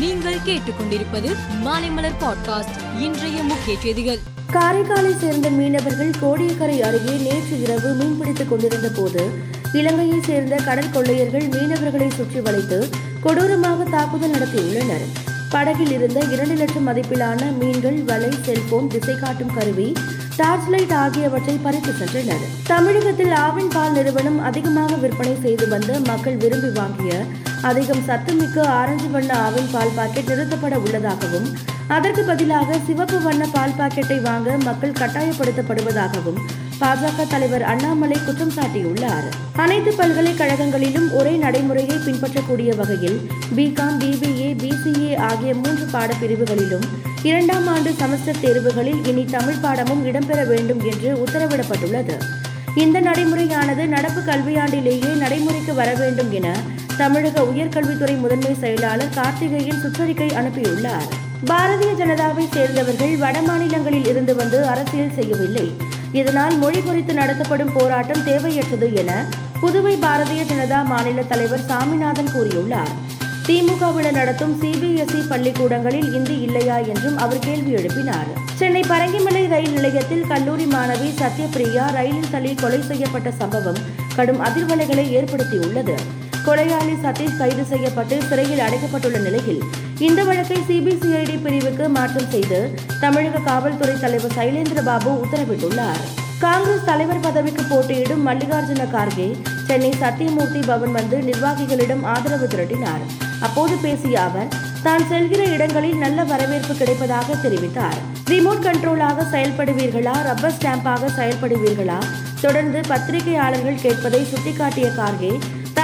நீங்கள் கேட்டுக்கொண்டிருப்பது மாலைமலர் பாட்காஸ்ட் இன்றைய முக்கிய செய்திகள். காரைக்காலை சேர்ந்த மீனவர்கள் கோடியக்கரை அருகே நேற்று இரவு மீன்பிடித்துக் கொண்டிருந்த போது இலங்கையை சேர்ந்த கடல் கொள்ளையர்கள் மீனவர்களை சுற்றி வளைத்து கொடூரமாக தாக்குதல் நடத்தியுள்ளனர். படகில் இருந்த இரண்டு லட்சம் மதிப்பிலான மீன்கள் வலை செல்போன் திசை காட்டும் கருவி டார்ச் லைட் ஆகியவற்றை பறித்து சென்றனர். தமிழகத்தில் ஆவின் பால் நிறுவனம் அதிகமாக விற்பனை செய்து வந்த மக்கள் விரும்பி வாங்கிய அதிகம் சத்துமிக்க ஆரஞ்சு வண்ண ஆவின் பால் பாக்கெட் நிறுத்தப்பட உள்ளதாகவும் அதற்கு பதிலாக சிவப்பு வண்ண பால் பாக்கெட்டை வாங்க மக்கள் கட்டாயப்படுத்தப்படுவதாகவும் பாஜக தலைவர் அண்ணாமலை குற்றம் சாட்டியுள்ளார். அனைத்து பல்கலைக்கழகங்களிலும் ஒரே நடைமுறையை பின்பற்றக்கூடிய வகையில் பிகாம் பிபிஏ பிசிஏ ஆகிய மூன்று பாடப்பிரிவுகளிலும் இரண்டாம் ஆண்டு செமஸ்டர் தேர்வுகளில் இனி தமிழ் பாடமும் இடம்பெற வேண்டும் என்று உத்தரவிடப்பட்டுள்ளது. இந்த நடைமுறையானது நடப்பு கல்வியாண்டிலேயே நடைமுறைக்கு வர வேண்டும் என தமிழக உயர்கல்வித்துறை முதன்மை செயலாளர் கார்த்திகேயன் சுற்றறிக்கை அனுப்பியுள்ளார். பாரதிய ஜனதாவை சேர்ந்தவர்கள் வட மாநிலங்களில் இருந்து வந்து அரசியல் செய்யவில்லை. இதனால் மொழி குறித்து நடத்தப்படும் போராட்டம் தேவையற்றது என புதுவை பாரதிய ஜனதா மாநில தலைவர் சாமிநாதன் கூறியுள்ளார். திமுகவினர் நடத்தும் சிபிஎஸ்இ பள்ளிக்கூடங்களில் இந்தி இல்லையா என்றும் அவர் கேள்வி எழுப்பினார். சென்னை பரங்கிமலை ரயில் நிலையத்தில் கல்லூரி மாணவி சத்யபிரியா ரயிலில் தள்ளி கொலை செய்யப்பட்ட சம்பவம் கடும் அதிர்வலைகளை ஏற்படுத்தியுள்ளது. கொலையாளி சதீஷ் கைது செய்யப்பட்டு சிறையில் அடைக்கப்பட்டுள்ள நிலையில் இந்த வழக்கை சிபிசிஐடி பிரிவுக்கு மாற்றம் செய்து தமிழக காவல்துறை தலைவர் சைலேந்திர பாபு உத்தரவிட்டுள்ளார். காங்கிரஸ் தலைவர் பதவிக்கு போட்டியிடும் மல்லிகார்ஜுன கார்கே சென்னை சத்தியமூர்த்தி பவன் வந்து நிர்வாகிகளிடம் ஆதரவு திரட்டினார். அப்போது பேசிய அவர் தான் செல்கிற இடங்களில் நல்ல வரவேற்பு கிடைப்பதாக தெரிவித்தார். ரிமோட் கண்ட்ரோலாக செயல்படுவீர்களா? ரப்பர் ஸ்டாம்பாக செயல்படுவீர்களா? தொடர்ந்து பத்திரிகையாளர்கள் கேட்பதை சுட்டிக்காட்டிய கார்கே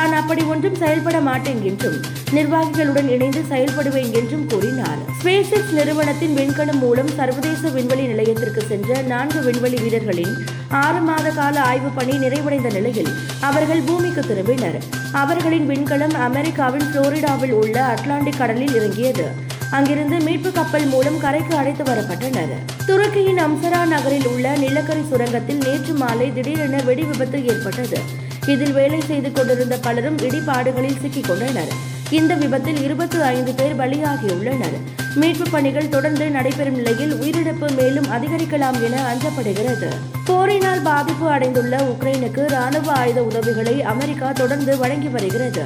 நான் அப்படி ஒன்றும் செயல்பட மாட்டேன் என்றும் நிர்வாகிகளுடன் இணைந்து செயல்படுவேன் என்றும் கூறினார். ஸ்பேஸ் எக்ஸ் நிறுவனத்தின் விண்கலம் மூலம் சர்வதேச விண்வெளி நிலையத்திற்கு சென்ற நான்கு விண்வெளி வீரர்களின் ஆறு மாத கால ஆய்வு பணி நிறைவடைந்த நிலையில் அவர்கள் பூமிக்கு திரும்பினர். அவர்களின் விண்கலம் அமெரிக்காவின் புளோரிடாவில் உள்ள அட்லாண்டிக் கடலில் இறங்கியது. அங்கிருந்து மீட்பு கப்பல் மூலம் கரைக்கு அழைத்து வரப்பட்டனர். துருக்கியின் அம்சரா நகரில் உள்ள நிலக்கரி சுரங்கத்தில் நேற்று மாலை திடீரென வெடி விபத்து ஏற்பட்டது. இதில் வேலை செய்து கொண்டிருந்த பலரும் இடிபாடுகளில் சிக்கிக் கொண்டனர் இந்த விபத்தில் இருபத்தி ஐந்து பேர் பலியாகியுள்ளனர். மீட்பு பணிகள் தொடர்ந்து நடைபெறும் நிலையில் உயிரிழப்பு மேலும் அதிகரிக்கலாம் என அஞ்சப்படுகிறது. போரினால் பாதிப்பு அடைந்துள்ள உக்ரைனுக்கு ராணுவ ஆயுத உதவிகளை அமெரிக்கா தொடர்ந்து வழங்கி வருகிறது.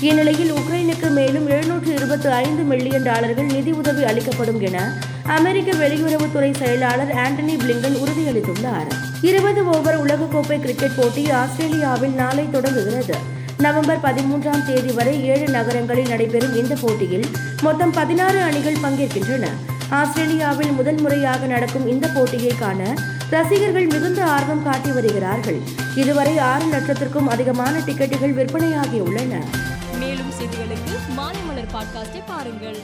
இந்நிலையில் உக்ரைனுக்கு மேலும் எழுநூற்று இருபத்தி ஐந்து மில்லியன் டாலர்கள் நிதி உதவி அளிக்கப்படும் என அமெரிக்க வெளியுறவுத்துறை செயலாளர் ஆண்டனி பிளிங்கன் உறுதியளித்துள்ளார். இருபது ஓவர் உலகக்கோப்பை கிரிக்கெட் போட்டி ஆஸ்திரேலியாவில் நாளை தொடங்குகிறது. நவம்பர் பதிமூன்றாம் தேதி வரை ஏழு நகரங்களில் நடைபெறும் இந்த போட்டியில் மொத்தம் பதினாறு அணிகள் பங்கேற்கின்றன. ஆஸ்திரேலியாவில் முதல் முறையாக நடக்கும் இந்த போட்டியை காண ரசிகர்கள் மிகுந்த ஆர்வம் காட்டி வருகிறார்கள். இதுவரை ஆறு லட்சத்திற்கும் அதிகமான டிக்கெட்டுகள் விற்பனையாகியுள்ளன மேலும் செய்திகளுக்கு பாட்காஸ்டை பாருங்கள்.